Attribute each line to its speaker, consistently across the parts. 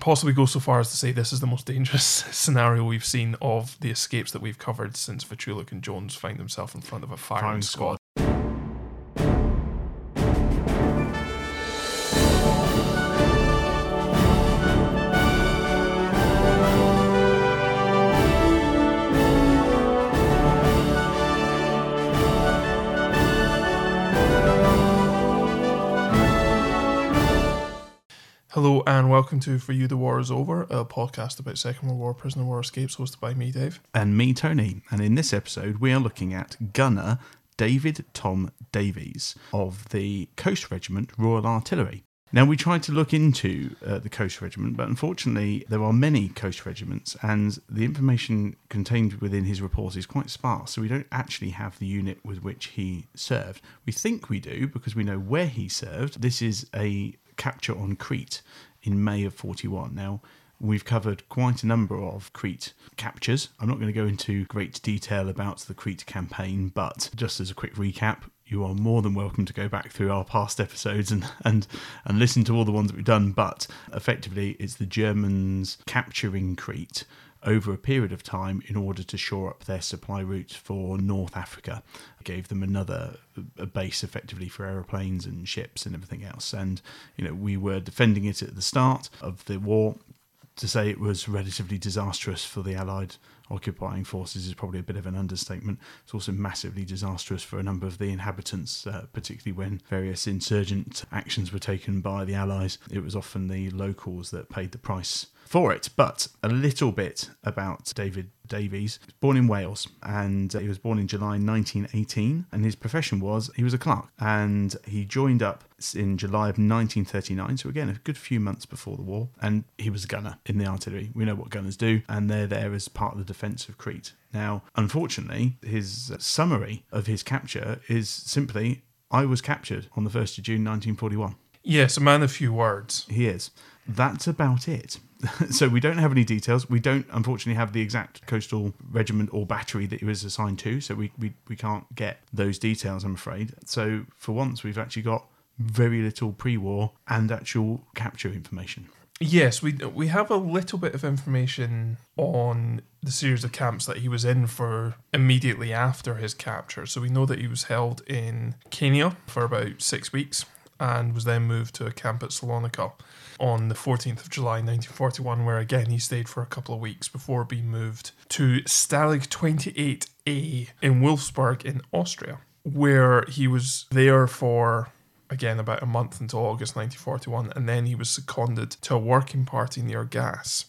Speaker 1: possibly go so far as to say this is the most dangerous scenario we've seen of the escapes that we've covered since Vitrulik and Jones find themselves in front of a firing,
Speaker 2: Firing
Speaker 1: squad. Welcome to For You the War is Over, a podcast about Second World War prisoner war escapes hosted by me, Dave.
Speaker 2: and me, Tony. And in this episode, we are looking at gunner David Tom Davies of the Coast Regiment Royal Artillery. Now, we tried to look into uh, the Coast Regiment, but unfortunately, there are many Coast Regiments, and the information contained within his report is quite sparse, so we don't actually have the unit with which he served. We think we do because we know where he served. This is a capture on Crete in May of 41. Now, We've covered quite a number of Crete captures. I'm not going to go into great detail about the Crete campaign, but just as a quick recap, you are more than welcome to go back through our past episodes and, and, and listen to all the ones that we've done. But effectively, it's the Germans capturing Crete over a period of time in order to shore up their supply routes for North Africa. It gave them another a base effectively for aeroplanes and ships and everything else. And you know, we were defending it at the start of the war to say it was relatively disastrous for the Allied occupying forces is probably a bit of an understatement. It's also massively disastrous for a number of the inhabitants, uh, particularly when various insurgent actions were taken by the Allies. It was often the locals that paid the price for it. But a little bit about David Davies. He was born in Wales and he was born in July 1918 and his profession was he was a clerk and he joined up in July of 1939 so again a good few months before the war and he was a gunner in the artillery we know what gunners do and they're there as part of the defence of Crete now unfortunately his summary of his capture is simply I was captured on the 1st of June 1941
Speaker 1: Yes, a man of few words.
Speaker 2: he is. That's about it. so we don't have any details. We don't, unfortunately, have the exact coastal regiment or battery that he was assigned to. So we, we, we can't get those details, I'm afraid. So for once, we've actually got very little pre war and actual capture information.
Speaker 1: Yes, we we have a little bit of information on the series of camps that he was in for immediately after his capture. So we know that he was held in Chania for about six weeks and was then moved to a camp at Salonika on the 14th of July 1941, where again he stayed for a couple of weeks before being moved to Stalag 28A in Wolfsberg in Austria, where he was there for again about a month until August 1941, and then he was seconded to a working party near Gas.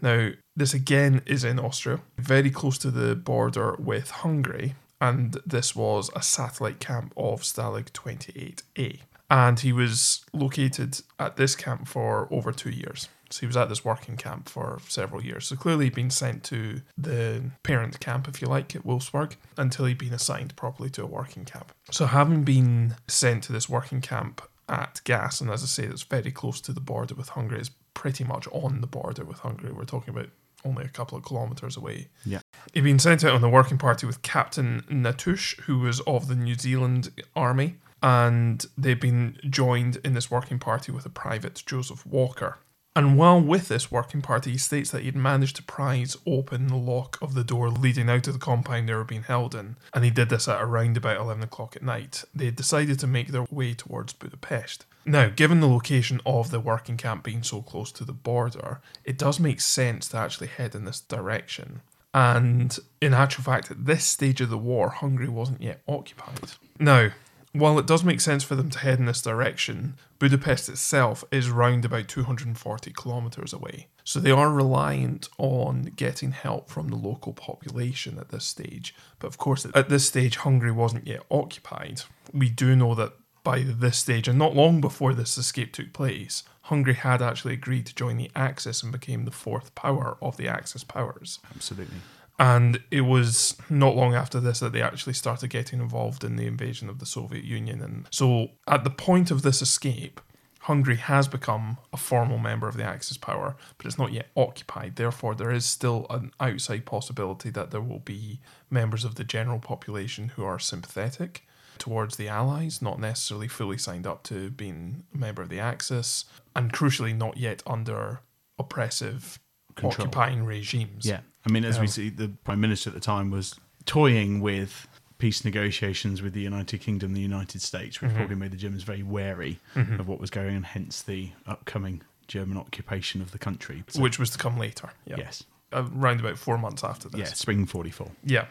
Speaker 1: Now, this again is in Austria, very close to the border with Hungary, and this was a satellite camp of Stalag 28A. And he was located at this camp for over two years. So he was at this working camp for several years. So clearly he'd been sent to the parent camp, if you like, at Wolfsberg until he'd been assigned properly to a working camp. So having been sent to this working camp at Gas, and as I say, it's very close to the border with Hungary, it's pretty much on the border with Hungary. We're talking about only a couple of kilometres away.
Speaker 2: Yeah.
Speaker 1: He'd been sent out on the working party with Captain Natusch, who was of the New Zealand Army, and they'd been joined in this working party with a private Joseph Walker. And while with this working party, he states that he'd managed to prise open the lock of the door leading out of the compound they were being held in, and he did this at around about 11 o'clock at night. They had decided to make their way towards Budapest. Now, given the location of the working camp being so close to the border, it does make sense to actually head in this direction. And in actual fact, at this stage of the war, Hungary wasn't yet occupied. Now, while it does make sense for them to head in this direction, Budapest itself is round about 240 kilometres away. So they are reliant on getting help from the local population at this stage. But of course, at this stage, Hungary wasn't yet occupied. We do know that by this stage, and not long before this escape took place, Hungary had actually agreed to join the Axis and became the fourth power of the Axis powers.
Speaker 2: Absolutely.
Speaker 1: And it was not long after this that they actually started getting involved in the invasion of the Soviet Union. And so, at the point of this escape, Hungary has become a formal member of the Axis power, but it's not yet occupied. Therefore, there is still an outside possibility that there will be members of the general population who are sympathetic towards the Allies, not necessarily fully signed up to being a member of the Axis, and crucially, not yet under oppressive
Speaker 2: Control.
Speaker 1: occupying regimes.
Speaker 2: Yeah. I mean, as we see, the Prime Minister at the time was toying with peace negotiations with the United Kingdom, the United States, which
Speaker 1: Mhm.
Speaker 2: probably made the Germans very wary
Speaker 1: Mhm.
Speaker 2: of what was going on, hence the upcoming German occupation of the country. So-
Speaker 1: Which was to come later. Yeah.
Speaker 2: Yes.
Speaker 1: Around about four months after this.
Speaker 2: Yeah, spring 44.
Speaker 1: Yeah.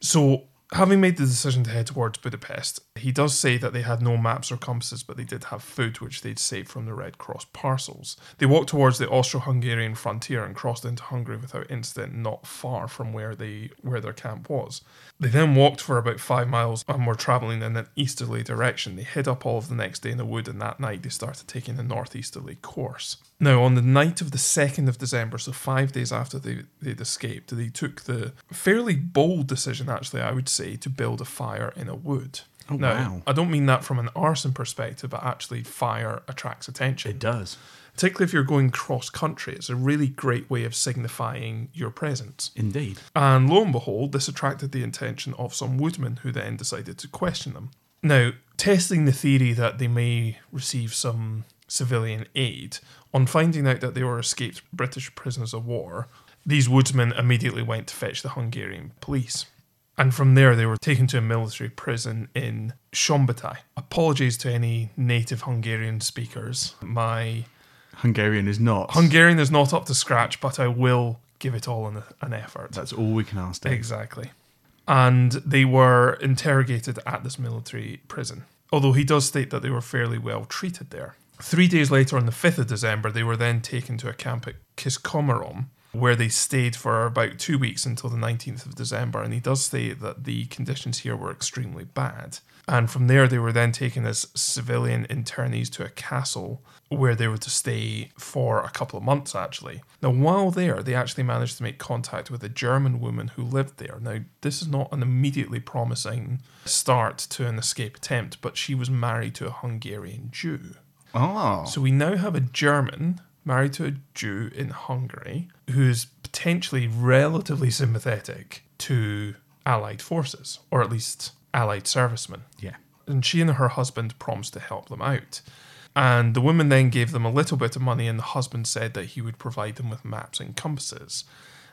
Speaker 1: So, having made the decision to head towards Budapest, he does say that they had no maps or compasses, but they did have food, which they'd saved from the Red Cross parcels. They walked towards the Austro-Hungarian frontier and crossed into Hungary without incident, not far from where they where their camp was. They then walked for about five miles and were travelling in an easterly direction. They hid up all of the next day in the wood, and that night they started taking a northeasterly course. Now, on the night of the 2nd of December, so five days after they, they'd escaped, they took the fairly bold decision, actually, I would say, to build a fire in a wood.
Speaker 2: Oh,
Speaker 1: now,
Speaker 2: wow.
Speaker 1: I don't mean that from an arson perspective, but actually, fire attracts attention.
Speaker 2: It does.
Speaker 1: Particularly if you're going cross country, it's a really great way of signifying your presence.
Speaker 2: Indeed.
Speaker 1: And lo and behold, this attracted the attention of some woodmen who then decided to question them. Now, testing the theory that they may receive some civilian aid, on finding out that they were escaped British prisoners of war, these woodsmen immediately went to fetch the Hungarian police. And from there, they were taken to a military prison in Szombathely. Apologies to any native Hungarian speakers. My
Speaker 2: Hungarian is not.
Speaker 1: Hungarian is not up to scratch, but I will give it all an, an effort.
Speaker 2: That's all we can ask. Dave.
Speaker 1: Exactly. And they were interrogated at this military prison, although he does state that they were fairly well treated there. Three days later, on the 5th of December, they were then taken to a camp at Kiskomarom, where they stayed for about two weeks until the 19th of December. And he does state that the conditions here were extremely bad. And from there, they were then taken as civilian internees to a castle where they were to stay for a couple of months, actually. Now, while there, they actually managed to make contact with a German woman who lived there. Now, this is not an immediately promising start to an escape attempt, but she was married to a Hungarian Jew.
Speaker 2: Oh.
Speaker 1: So we now have a German married to a Jew in Hungary who's potentially relatively sympathetic to Allied forces, or at least Allied servicemen.
Speaker 2: yeah.
Speaker 1: And she and her husband promised to help them out. And the woman then gave them a little bit of money, and the husband said that he would provide them with maps and compasses.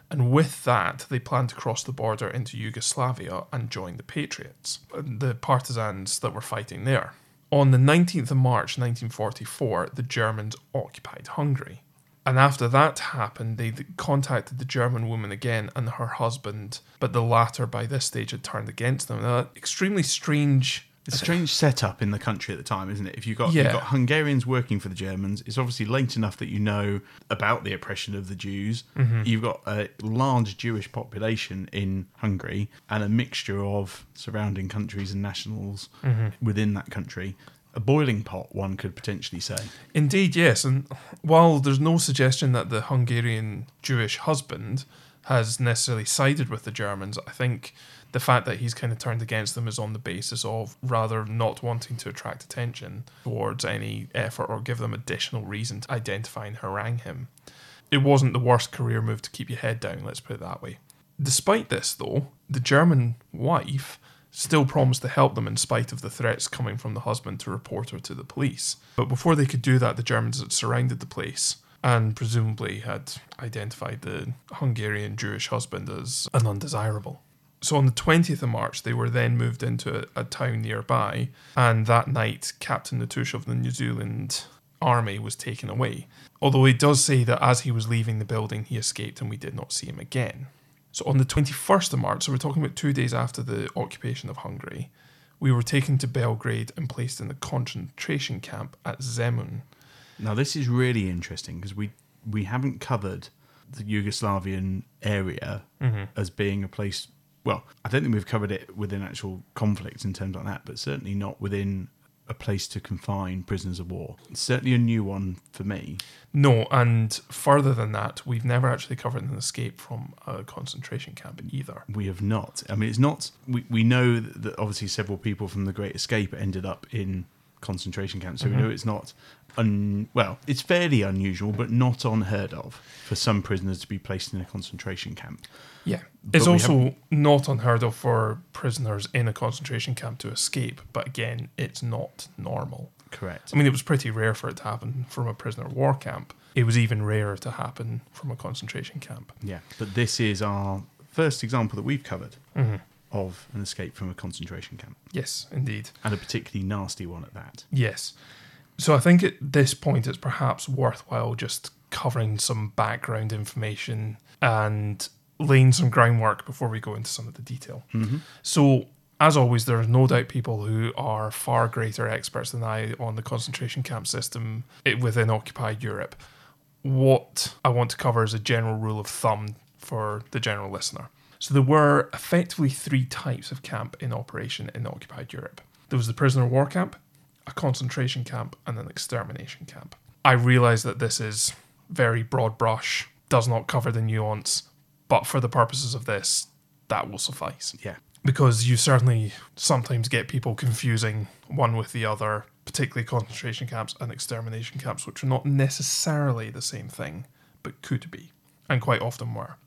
Speaker 1: And with that, they planned to cross the border into Yugoslavia and join the Patriots, the partisans that were fighting there. On the 19th of March 1944, the Germans occupied Hungary. And after that happened, they contacted the German woman again and her husband, but the latter by this stage had turned against them. Now, extremely strange.
Speaker 2: It's a strange setup in the country at the time, isn't it? If you've got,
Speaker 1: Yeah.
Speaker 2: you've got Hungarians working for the Germans, it's obviously late enough that you know about the oppression of the Jews.
Speaker 1: Mm-hmm.
Speaker 2: You've got a large Jewish population in Hungary and a mixture of surrounding countries and nationals
Speaker 1: Mm-hmm.
Speaker 2: within that country. A boiling pot, one could potentially say.
Speaker 1: Indeed, yes. And while there's no suggestion that the Hungarian Jewish husband has necessarily sided with the Germans, I think the fact that he's kind of turned against them is on the basis of rather not wanting to attract attention towards any effort or give them additional reason to identify and harangue him. It wasn't the worst career move to keep your head down, let's put it that way. Despite this, though, the German wife still promised to help them in spite of the threats coming from the husband to report her to the police. But before they could do that, the Germans had surrounded the place and presumably had identified the Hungarian Jewish husband as an undesirable. So on the 20th of March, they were then moved into a, a town nearby, and that night, Captain Natusch of the New Zealand Army was taken away. Although he does say that as he was leaving the building, he escaped and we did not see him again. So on the 21st of March, so we're talking about two days after the occupation of Hungary, we were taken to Belgrade and placed in the concentration camp at Zemun.
Speaker 2: Now, this is really interesting because we we haven't covered the Yugoslavian area mm-hmm. as being a place. Well, I don't think we've covered it within actual conflicts in terms like that, but certainly not within a place to confine prisoners of war. It's certainly a new one for me.
Speaker 1: No, and further than that, we've never actually covered an escape from a concentration camp either.
Speaker 2: We have not. I mean, it's not. We, we know that obviously several people from the Great Escape ended up in concentration camp. so we know it's not. Un, well, it's fairly unusual, but not unheard of for some prisoners to be placed in a concentration camp.
Speaker 1: Yeah. It's
Speaker 2: we
Speaker 1: also not unheard of for prisoners in a concentration camp to escape, but again, it's not normal.
Speaker 2: Correct.
Speaker 1: I mean, it was pretty rare for it to happen from a prisoner war camp, It was even rarer to happen from a concentration camp.
Speaker 2: Yeah, but this is our first example that we've covered
Speaker 1: hmm
Speaker 2: of an escape from a concentration camp,
Speaker 1: Yes, indeed.
Speaker 2: and a particularly nasty one at that.
Speaker 1: Yes. So I think at this point it's perhaps worthwhile just covering some background information and laying some groundwork before we go into some of the detail.
Speaker 2: Mm-hmm.
Speaker 1: So, as always, there are no doubt people who are far greater experts than I on the concentration camp system within occupied Europe. What I want to cover is a general rule of thumb for the general listener. So, there were effectively three types of camp in operation in occupied Europe there was the prisoner of war camp, a concentration camp, and an extermination camp. I realise that this is very broad brush, does not cover the nuance, but for the purposes of this, that will suffice
Speaker 2: Yeah,
Speaker 1: because you certainly sometimes get people confusing one with the other, particularly concentration camps and extermination camps, which are not necessarily the same thing, but could be, and quite often were.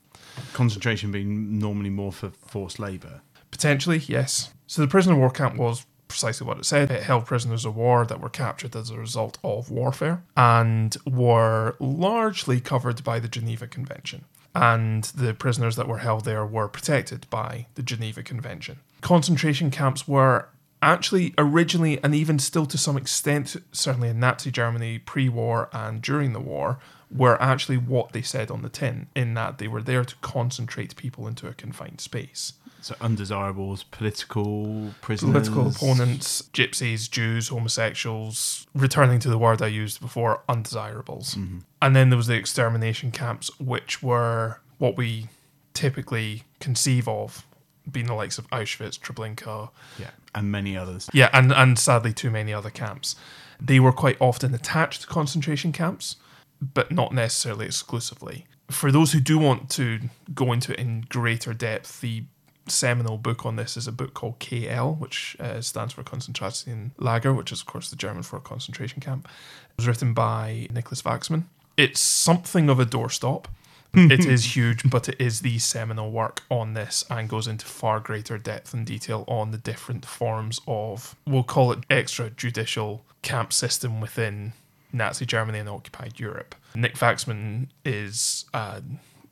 Speaker 2: Concentration being normally more for forced labour.
Speaker 1: Potentially, yes. So the prisoner war camp was precisely what it said. It held prisoners of war that were captured as a result of warfare and were largely covered by the Geneva Convention. And the prisoners that were held there were protected by the Geneva Convention. Concentration camps were actually originally, and even still to some extent, certainly in Nazi Germany pre war and during the war, were actually what they said on the tin, in that they were there to concentrate people into a confined space
Speaker 2: So undesirables, political prisoners,
Speaker 1: political opponents, gypsies, Jews, homosexuals, returning to the word I used before, undesirables. Mm-hmm. And then there was the extermination camps, which were what we typically conceive of being the likes of Auschwitz, Treblinka,
Speaker 2: Yeah, and many others.
Speaker 1: yeah, and, and sadly too many other camps. They were quite often attached to concentration camps, but not necessarily exclusively. For those who do want to go into it in greater depth, the seminal book on this is a book called KL, which uh, stands for Concentration Lager, which is, of course, the German for a concentration camp. It was written by Nicholas Wachsmann. It's something of a doorstop. it is huge, but it is the seminal work on this and goes into far greater depth and detail on the different forms of, we'll call it extrajudicial camp system within Nazi Germany and occupied Europe. Nick Wachsmann is a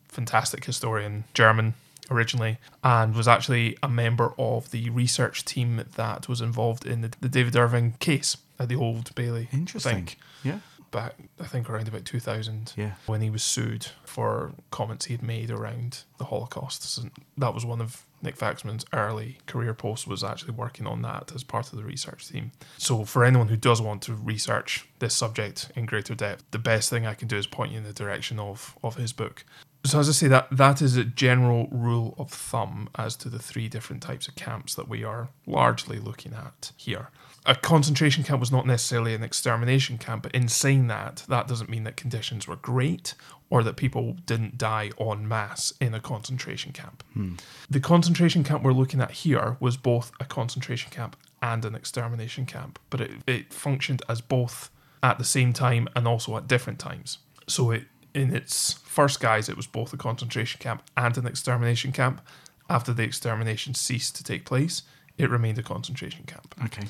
Speaker 1: fantastic historian, German originally, and was actually a member of the research team that was involved in the, the David Irving case at the Old Bailey.
Speaker 2: Interesting. Yeah,
Speaker 1: back, I think around about 2000
Speaker 2: yeah.
Speaker 1: when he was sued for comments he had made around the Holocaust. So that was one of Nick Wachsmann's early career post was actually working on that as part of the research team. So for anyone who does want to research this subject in greater depth, the best thing I can do is point you in the direction of of his book. So as I say, that that is a general rule of thumb as to the three different types of camps that we are largely looking at here. A concentration camp was not necessarily an extermination camp, but in saying that, that doesn't mean that conditions were great or that people didn't die en masse in a concentration camp. Hmm. The concentration camp we're looking at here was both a concentration camp and an extermination camp, but it, it functioned as both at the same time and also at different times. So it in its first guise, it was both a concentration camp and an extermination camp. After the extermination ceased to take place, it remained a concentration camp.
Speaker 2: Okay.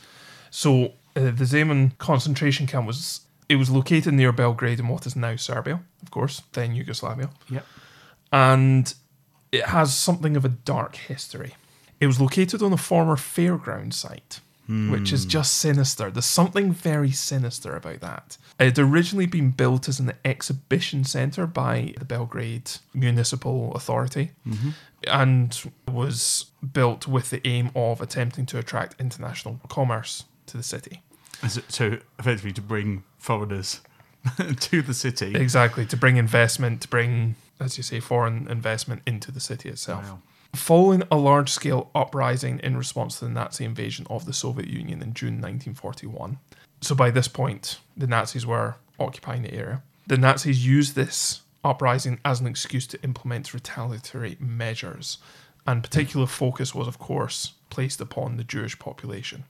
Speaker 1: So uh, the Zemun concentration camp was it was located near Belgrade in what is now Serbia, of course, then Yugoslavia,
Speaker 2: Yep.
Speaker 1: and it has something of a dark history. It was located on a former fairground site, which is hmm. just sinister. There's something very sinister about that. It had originally been built as an exhibition centre by the Belgrade Municipal Authority mm-hmm. and was built with the aim of attempting to attract international commerce to the city.
Speaker 2: So, so effectively to bring foreigners to the city.
Speaker 1: Exactly, to bring investment, to bring, as you say, foreign investment into the city itself.
Speaker 2: Wow.
Speaker 1: Following a large scale uprising in response to the Nazi invasion of the Soviet Union in June 1941. So by this point, the Nazis were occupying the area. The Nazis used this uprising as an excuse to implement retaliatory measures. And particular focus was, of course, placed upon the Jewish population.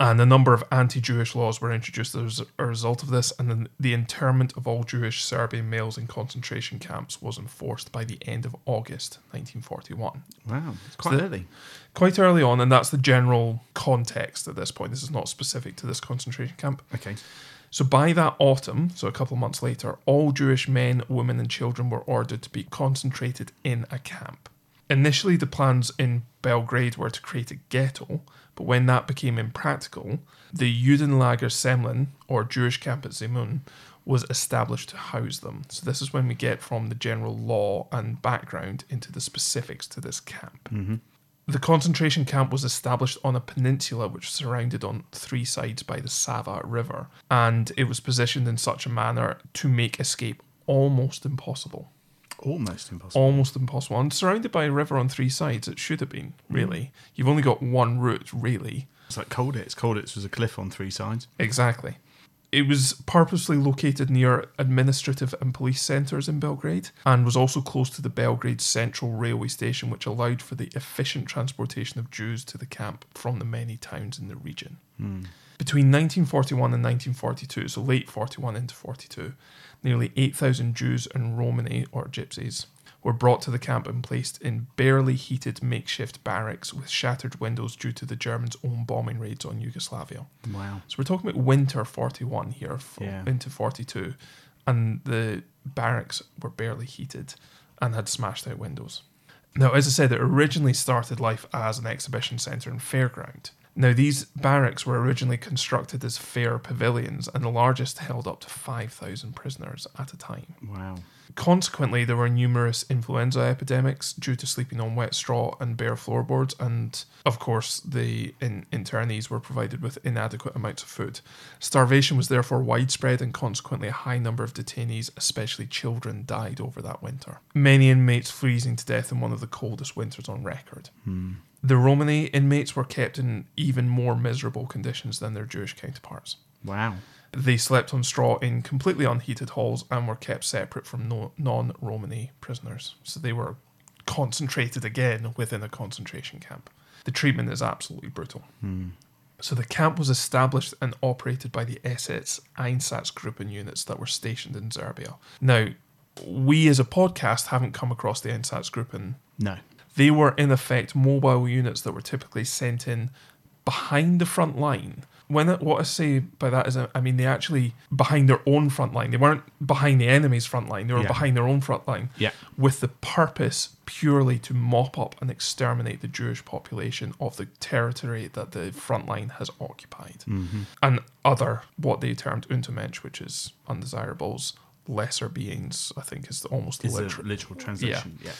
Speaker 1: And a number of anti Jewish laws were introduced as a result of this, and then the internment of all Jewish Serbian males in concentration camps was enforced by the end of August 1941.
Speaker 2: Wow. It's quite
Speaker 1: the-
Speaker 2: early.
Speaker 1: Quite early on, and that's the general context at this point. This is not specific to this concentration camp.
Speaker 2: Okay.
Speaker 1: So by that autumn, so a couple of months later, all Jewish men, women, and children were ordered to be concentrated in a camp. Initially, the plans in Belgrade were to create a ghetto, but when that became impractical, the Judenlager Semlin, or Jewish camp at Zemun, was established to house them. So this is when we get from the general law and background into the specifics to this camp. Mm-hmm. The concentration camp was established on a peninsula which was surrounded on three sides by the Sava River, and it was positioned in such a manner to make escape almost impossible.
Speaker 2: Almost impossible.
Speaker 1: Almost impossible. And surrounded by a river on three sides, it should have been, mm. really. You've only got one route, really.
Speaker 2: It's like Colditz. Colditz was a cliff on three sides.
Speaker 1: Exactly. It was purposely located near administrative and police centres in Belgrade and was also close to the Belgrade Central Railway Station, which allowed for the efficient transportation of Jews to the camp from the many towns in the region. Hmm. Between 1941 and 1942, so late 41 into 42, nearly 8,000 Jews and Romani, or gypsies, were brought to the camp and placed in barely heated makeshift barracks with shattered windows due to the Germans' own bombing raids on Yugoslavia.
Speaker 2: Wow.
Speaker 1: So we're talking about winter 41 here
Speaker 2: Yeah.
Speaker 1: into 42, and the barracks were barely heated and had smashed out windows. Now, as I said, it originally started life as an exhibition centre and fairground. Now, these barracks were originally constructed as fair pavilions, and the largest held up to 5,000 prisoners at a time.
Speaker 2: Wow.
Speaker 1: Consequently, there were numerous influenza epidemics due to sleeping on wet straw and bare floorboards, and of course, the in- internees were provided with inadequate amounts of food. Starvation was therefore widespread, and consequently, a high number of detainees, especially children, died over that winter. Many inmates freezing to death in one of the coldest winters on record. Hmm. The Romani inmates were kept in even more miserable conditions than their Jewish counterparts.
Speaker 2: Wow.
Speaker 1: They slept on straw in completely unheated halls and were kept separate from no, non Romani prisoners. So they were concentrated again within a concentration camp. The treatment is absolutely brutal. Hmm. So the camp was established and operated by the SS Einsatzgruppen units that were stationed in Serbia. Now, we as a podcast haven't come across the Einsatzgruppen
Speaker 2: No.
Speaker 1: They were in effect mobile units that were typically sent in behind the front line. When it, what I say by that is, uh, I mean they actually behind their own front line. They weren't behind the enemy's front line. They were
Speaker 2: Yeah.
Speaker 1: behind their own front line.
Speaker 2: Yeah.
Speaker 1: With the purpose purely to mop up and exterminate the Jewish population of the territory that the front line has occupied, and other what they termed Untermensch, which is undesirables, lesser beings. I think is almost the literal
Speaker 2: literal translation. Yeah.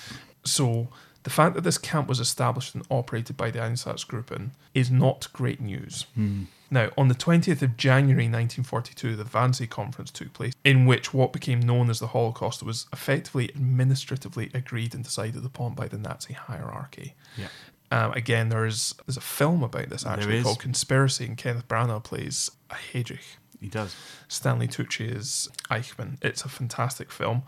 Speaker 1: so the fact that this camp was established and operated by the Einsatzgruppen is not great news. Now, on the 20th of January 1942, the Wannsee Conference took place, in which what became known as the Holocaust was effectively administratively agreed and decided upon by the Nazi hierarchy.
Speaker 2: Yeah.
Speaker 1: Um, again, there's there's a film about this actually called Conspiracy, and Kenneth Branagh plays a Heydrich.
Speaker 2: He does.
Speaker 1: Stanley Tucci is Eichmann. It's a fantastic film.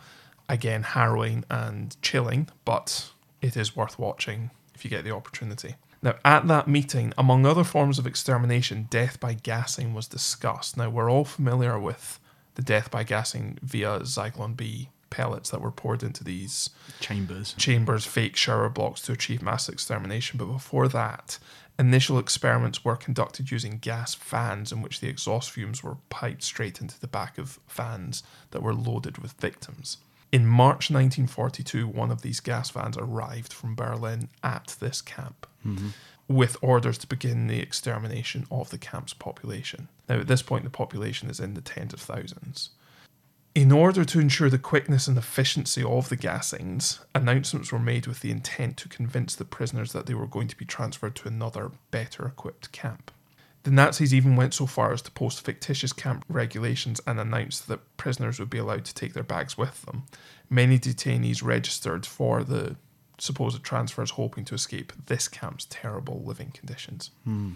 Speaker 1: Again, harrowing and chilling, but it is worth watching if you get the opportunity. Now, at that meeting, among other forms of extermination, death by gassing was discussed. Now, we're all familiar with the death by gassing via Zyklon B pellets that were poured into these
Speaker 2: Chambers.
Speaker 1: chambers, fake shower blocks to achieve mass extermination. But before that, initial experiments were conducted using gas vans in which the exhaust fumes were piped straight into the back of vans that were loaded with victims. In March 1942, one of these gas vans arrived from Berlin at this camp mm-hmm. with orders to begin the extermination of the camp's population. Now, at this point, the population is in the tens of thousands. In order to ensure the quickness and efficiency of the gassings, announcements were made with the intent to convince the prisoners that they were going to be transferred to another, better equipped camp. The Nazis even went so far as to post fictitious camp regulations and announced that prisoners would be allowed to take their bags with them. Many detainees registered for the supposed transfers, hoping to escape this camp's terrible living conditions. Hmm.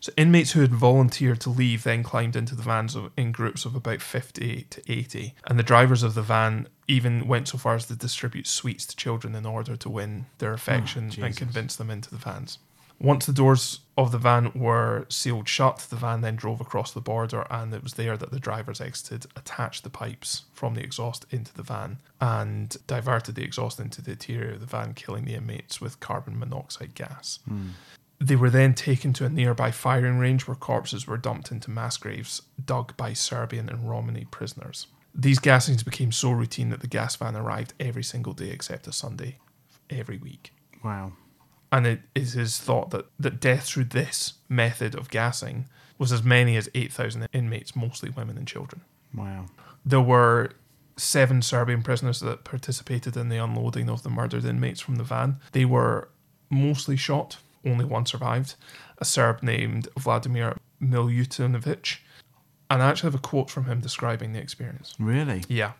Speaker 1: So inmates who had volunteered to leave then climbed into the vans of, in groups of about 50 to 80, and the drivers of the van even went so far as to distribute sweets to children in order to win their ah, affection and convince them into the vans. Once the doors of the van were sealed shut, the van then drove across the border, and it was there that the drivers exited, attached the pipes from the exhaust into the van, and diverted the exhaust into the interior of the van, killing the inmates with carbon monoxide gas. Hmm. They were then taken to a nearby firing range where corpses were dumped into mass graves dug by Serbian and Romani prisoners. These gassings became so routine that the gas van arrived every single day except a Sunday, every week.
Speaker 2: Wow.
Speaker 1: And it is thought that, that death through this method of gassing was as many as 8,000 inmates, mostly women and children.
Speaker 2: Wow.
Speaker 1: There were seven Serbian prisoners that participated in the unloading of the murdered inmates from the van. They were mostly shot, only one survived, a Serb named Vladimir Miljutinovic. And I actually have a quote from him describing the experience.
Speaker 2: Really?
Speaker 1: Yeah.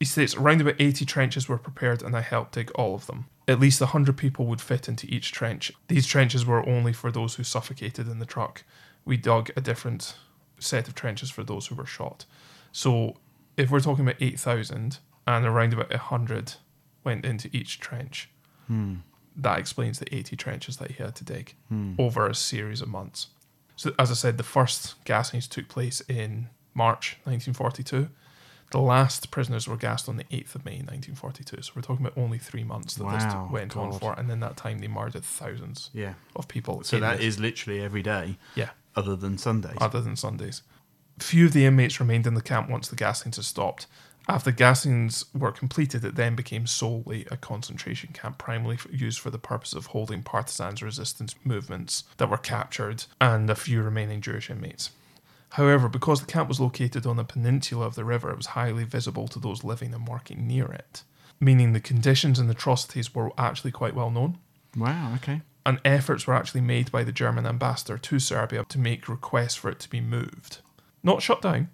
Speaker 1: He states, around about 80 trenches were prepared and I helped dig all of them. At least 100 people would fit into each trench. These trenches were only for those who suffocated in the truck. We dug a different set of trenches for those who were shot. So if we're talking about 8,000 and around about 100 went into each trench, hmm. that explains the 80 trenches that he had to dig hmm. over a series of months. So, as I said, the first gassings took place in March 1942. The last prisoners were gassed on the 8th of May 1942. So, we're talking about only three months that
Speaker 2: Wow,
Speaker 1: this went on for. And in that time, they murdered thousands
Speaker 2: Yeah.
Speaker 1: of people.
Speaker 2: So that
Speaker 1: this.
Speaker 2: is literally every day,
Speaker 1: Yeah,
Speaker 2: other than Sundays.
Speaker 1: other than Sundays. Few of the inmates remained in the camp once the gassings had stopped. After the gassings were completed, it then became solely a concentration camp, primarily used for the purpose of holding partisans' resistance movements that were captured and a few remaining Jewish inmates. However, because the camp was located on the peninsula of the river, it was highly visible to those living and working near it, meaning the conditions and atrocities were actually quite well known
Speaker 2: wow. Okay.
Speaker 1: and efforts were actually made by the German ambassador to Serbia to make requests for it to be moved. Not shut down,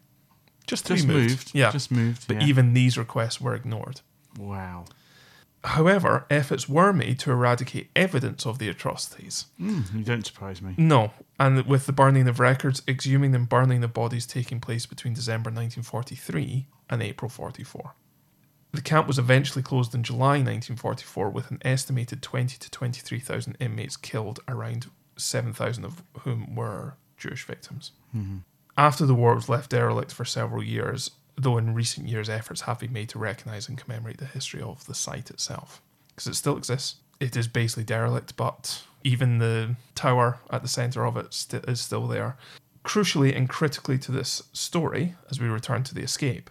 Speaker 1: just to
Speaker 2: Just
Speaker 1: be moved.
Speaker 2: moved.
Speaker 1: Yeah.
Speaker 2: Just moved.
Speaker 1: but
Speaker 2: yeah.
Speaker 1: even these requests were ignored.
Speaker 2: wow.
Speaker 1: However, efforts were made to eradicate evidence of the atrocities.
Speaker 2: Mm, you don't surprise me.
Speaker 1: No, and with the burning of records, exhuming and burning the bodies taking place between December 1943 and April 44. The camp was eventually closed in July 1944 with an estimated 20 to 23,000 inmates killed, around 7,000 of whom were Jewish victims. After the war, it was left derelict for several years, though in recent years efforts have been made to recognise and commemorate the history of the site itself. Because it still exists. It is basically derelict, but even the tower at the centre of it st- is still there. Crucially and critically to this story, as we return to the escape,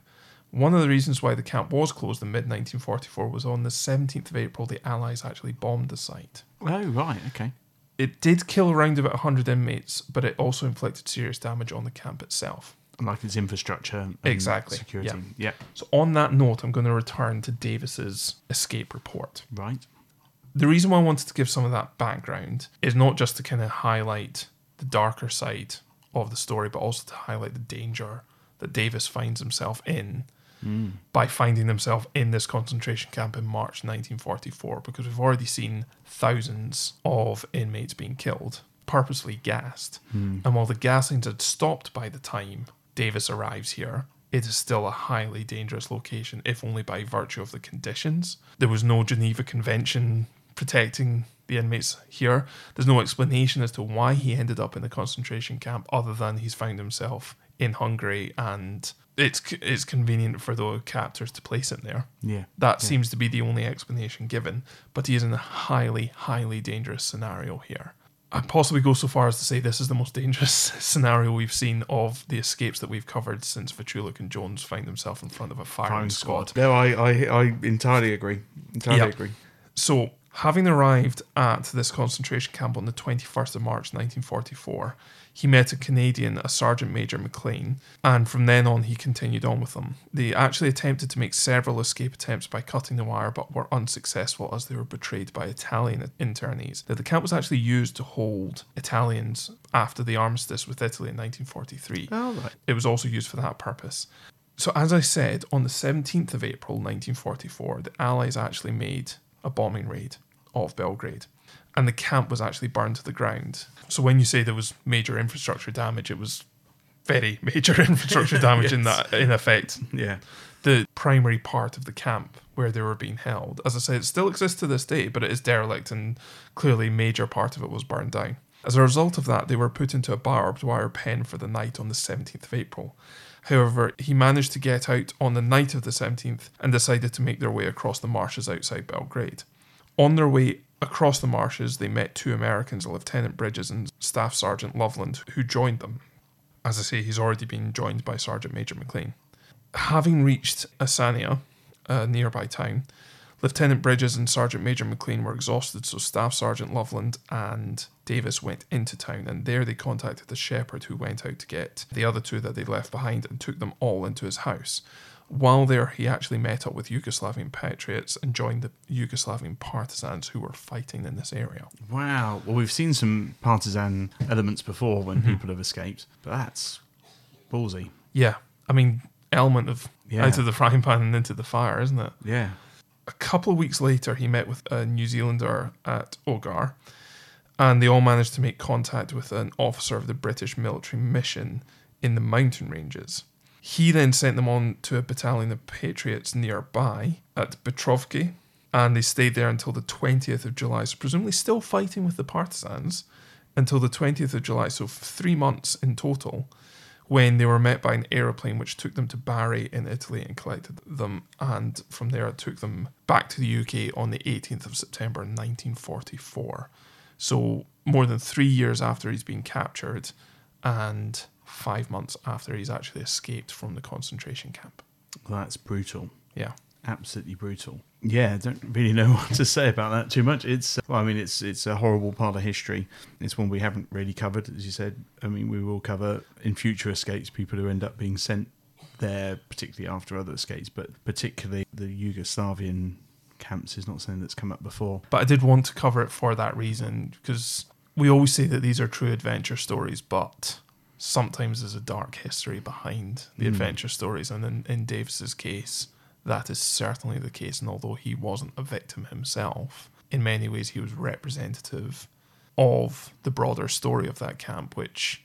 Speaker 1: one of the reasons why the camp was closed in mid 1944 was on the 17th of April, the Allies actually bombed the site.
Speaker 2: Oh, right. Okay.
Speaker 1: It did kill around about 100 inmates, but it also inflicted serious damage on the camp itself.
Speaker 2: Like its infrastructure. And
Speaker 1: Exactly,
Speaker 2: Security. Yeah.
Speaker 1: So, on that note, I'm going to return to Davies's escape report.
Speaker 2: Right.
Speaker 1: The reason why I wanted to give some of that background is not just to kind of highlight the darker side of the story, but also to highlight the danger that Davis finds himself in mm. by finding himself in this concentration camp in March 1944, because we've already seen thousands of inmates being killed, purposely gassed. Mm. And while the gassings had stopped by the time Davies arrives here, it is still a highly dangerous location, if only by virtue of the conditions. There was no Geneva Convention protecting the inmates here. There's no explanation as to why he ended up in the concentration camp, other than he's found himself in Hungary and it's it's convenient for the captors to place him there.
Speaker 2: Yeah.
Speaker 1: That seems to be the only explanation given, but he is in a highly, highly dangerous scenario here. I'd possibly go so far as to say this is the most dangerous scenario we've seen of the escapes that we've covered since Vichulik and Jones find themselves in front of a firing,
Speaker 2: Firing
Speaker 1: squad.
Speaker 2: squad. No, I, I, I entirely agree. Entirely
Speaker 1: Yeah.
Speaker 2: agree.
Speaker 1: So, having arrived at this concentration camp on the 21st of March 1944, he met a Canadian, a Sergeant Major McLean, and from then on he continued on with them. They actually attempted to make several escape attempts by cutting the wire, but were unsuccessful as they were betrayed by Italian internees. Now, the camp was actually used to hold Italians after the armistice with Italy in 1943.
Speaker 2: Oh, right.
Speaker 1: It was also used for that purpose. So, as I said, on the 17th of April 1944, the Allies actually made a bombing raid of Belgrade, and the camp was actually burned to the ground. So, when you say there was major infrastructure damage, it was very major infrastructure damage in that, in effect.
Speaker 2: Yeah.
Speaker 1: The primary part of the camp where they were being held, as I said, it still exists to this day, but it is derelict, and clearly, major part of it was burned down. As a result of that, they were put into a barbed wire pen for the night on the 17th of April. However, he managed to get out on the night of the 17th and decided to make their way across the marshes outside Belgrade. On their way across the marshes, they met two Americans, Lieutenant Bridges and Staff Sergeant Loveland, who joined them. As I say, he's already been joined by Sergeant Major McLean. Having reached Asania, a nearby town, Lieutenant Bridges and Sergeant Major McLean were exhausted, so Staff Sergeant Loveland and Davies went into town, and there they contacted the shepherd who went out to get the other two that they left behind and took them all into his house. While there, he actually met up with Yugoslavian patriots and joined the Yugoslavian partisans who were fighting in this area.
Speaker 2: Wow. Well, we've seen some partisan elements before when mm-hmm. people have escaped, but that's ballsy.
Speaker 1: Yeah, I mean, element of
Speaker 2: Yeah.
Speaker 1: out of the frying pan and into the fire, isn't it?
Speaker 2: Yeah.
Speaker 1: a couple of weeks later, he met with a New Zealander at Ogar, and they all managed to make contact with an officer of the British military mission in the mountain ranges. He then sent them on to a battalion of patriots nearby at Petrovki, and they stayed there until the 20th of July. So, presumably, still fighting with the partisans until the 20th of July. So, three months in total when they were met by an aeroplane which took them to Bari in Italy and collected them, and from there it took them back to the UK on the 18th of September 1944. So more than three years after he's been captured, and five months after he's actually escaped from the concentration camp.
Speaker 2: That's brutal.
Speaker 1: Yeah.
Speaker 2: Absolutely brutal. Yeah, I don't really know what to say about that too much. It's, uh, well, I mean, it's it's a horrible part of history. It's one we haven't really covered, as you said. I mean, we will cover in future escapes people who end up being sent there, particularly after other escapes, but particularly the Yugoslavian camps is not something that's come up before.
Speaker 1: But I did want to cover it for that reason because we always say that these are true adventure stories, but sometimes there's a dark history behind the
Speaker 2: Mm.
Speaker 1: adventure stories. And in, in Davies's case, that is certainly the case. And although he wasn't a victim himself, in many ways he was representative of the broader story of that camp, which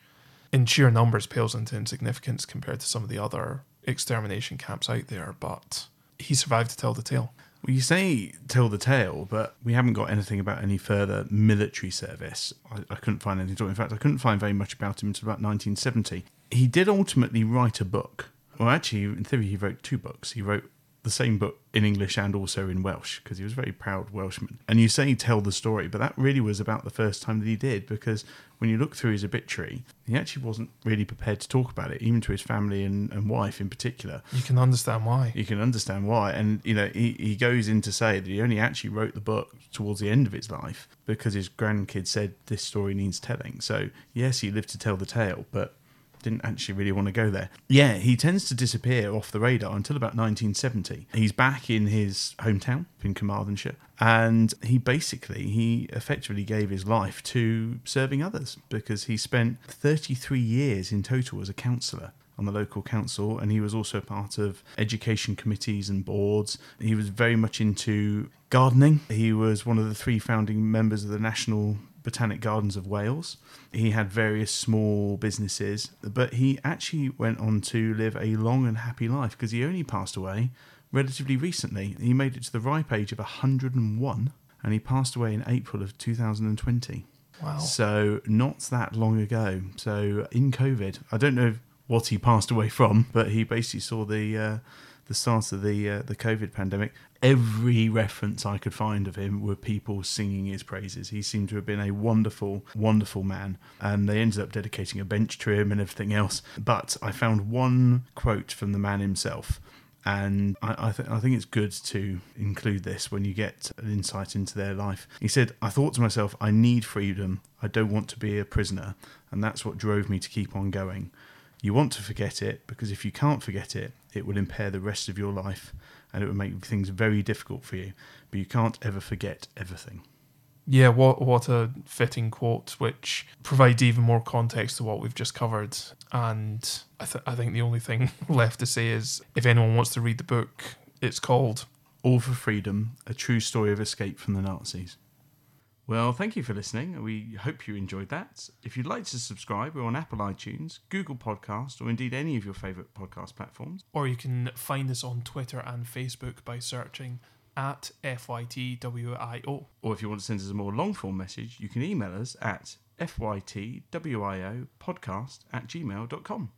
Speaker 1: in sheer numbers pales into insignificance compared to some of the other extermination camps out there. But he survived to tell the tale.
Speaker 2: Well, you say tell the tale, but we haven't got anything about any further military service. I, I couldn't find anything. In fact, I couldn't find very much about him until about 1970. He did ultimately write a book. Well, actually, in theory, he wrote two books. He wrote the same book in English and also in Welsh because he was a very proud Welshman. And you say tell the story, but that really was about the first time that he did because when you look through his obituary, he actually wasn't really prepared to talk about it, even to his family and, and wife in particular.
Speaker 1: You can understand why.
Speaker 2: You can understand why. And, you know, he, he goes in to say that he only actually wrote the book towards the end of his life because his grandkids said this story needs telling. So, yes, he lived to tell the tale, but didn't actually really want to go there. Yeah, he tends to disappear off the radar until about 1970. He's back in his hometown in Carmarthenshire, and he basically he effectively gave his life to serving others because he spent 33 years in total as a councillor on the local council and he was also part of education committees and boards. He was very much into gardening. He was one of the three founding members of the National Botanic Gardens of Wales. He had various small businesses, but he actually went on to live a long and happy life because he only passed away relatively recently. He made it to the ripe age of 101 and he passed away in April of 2020.
Speaker 1: Wow.
Speaker 2: So not that long ago. So in COVID, I don't know what he passed away from, but he basically saw the uh, the start of the uh, the COVID pandemic. Every reference I could find of him were people singing his praises. He seemed to have been a wonderful, wonderful man, and they ended up dedicating a bench to him and everything else. But I found one quote from the man himself. And I, I, th- I think it's good to include this when you get an insight into their life. He said, I thought to myself, I need freedom. I don't want to be a prisoner. And that's what drove me to keep on going. You want to forget it because if you can't forget it, it will impair the rest of your life and it will make things very difficult for you. But you can't ever forget everything.
Speaker 1: Yeah, what what a fitting quote, which provides even more context to what we've just covered. And I, th- I think the only thing left to say is if anyone wants to read the book, it's called
Speaker 2: All for Freedom A True Story of Escape from the Nazis. Well, thank you for listening. We hope you enjoyed that. If you'd like to subscribe, we're on Apple iTunes, Google Podcast, or indeed any of your favourite podcast platforms.
Speaker 1: Or you can find us on Twitter and Facebook by searching at FYTWIO.
Speaker 2: Or if you want to send us a more long form message, you can email us at fytwiopodcast at gmail.com.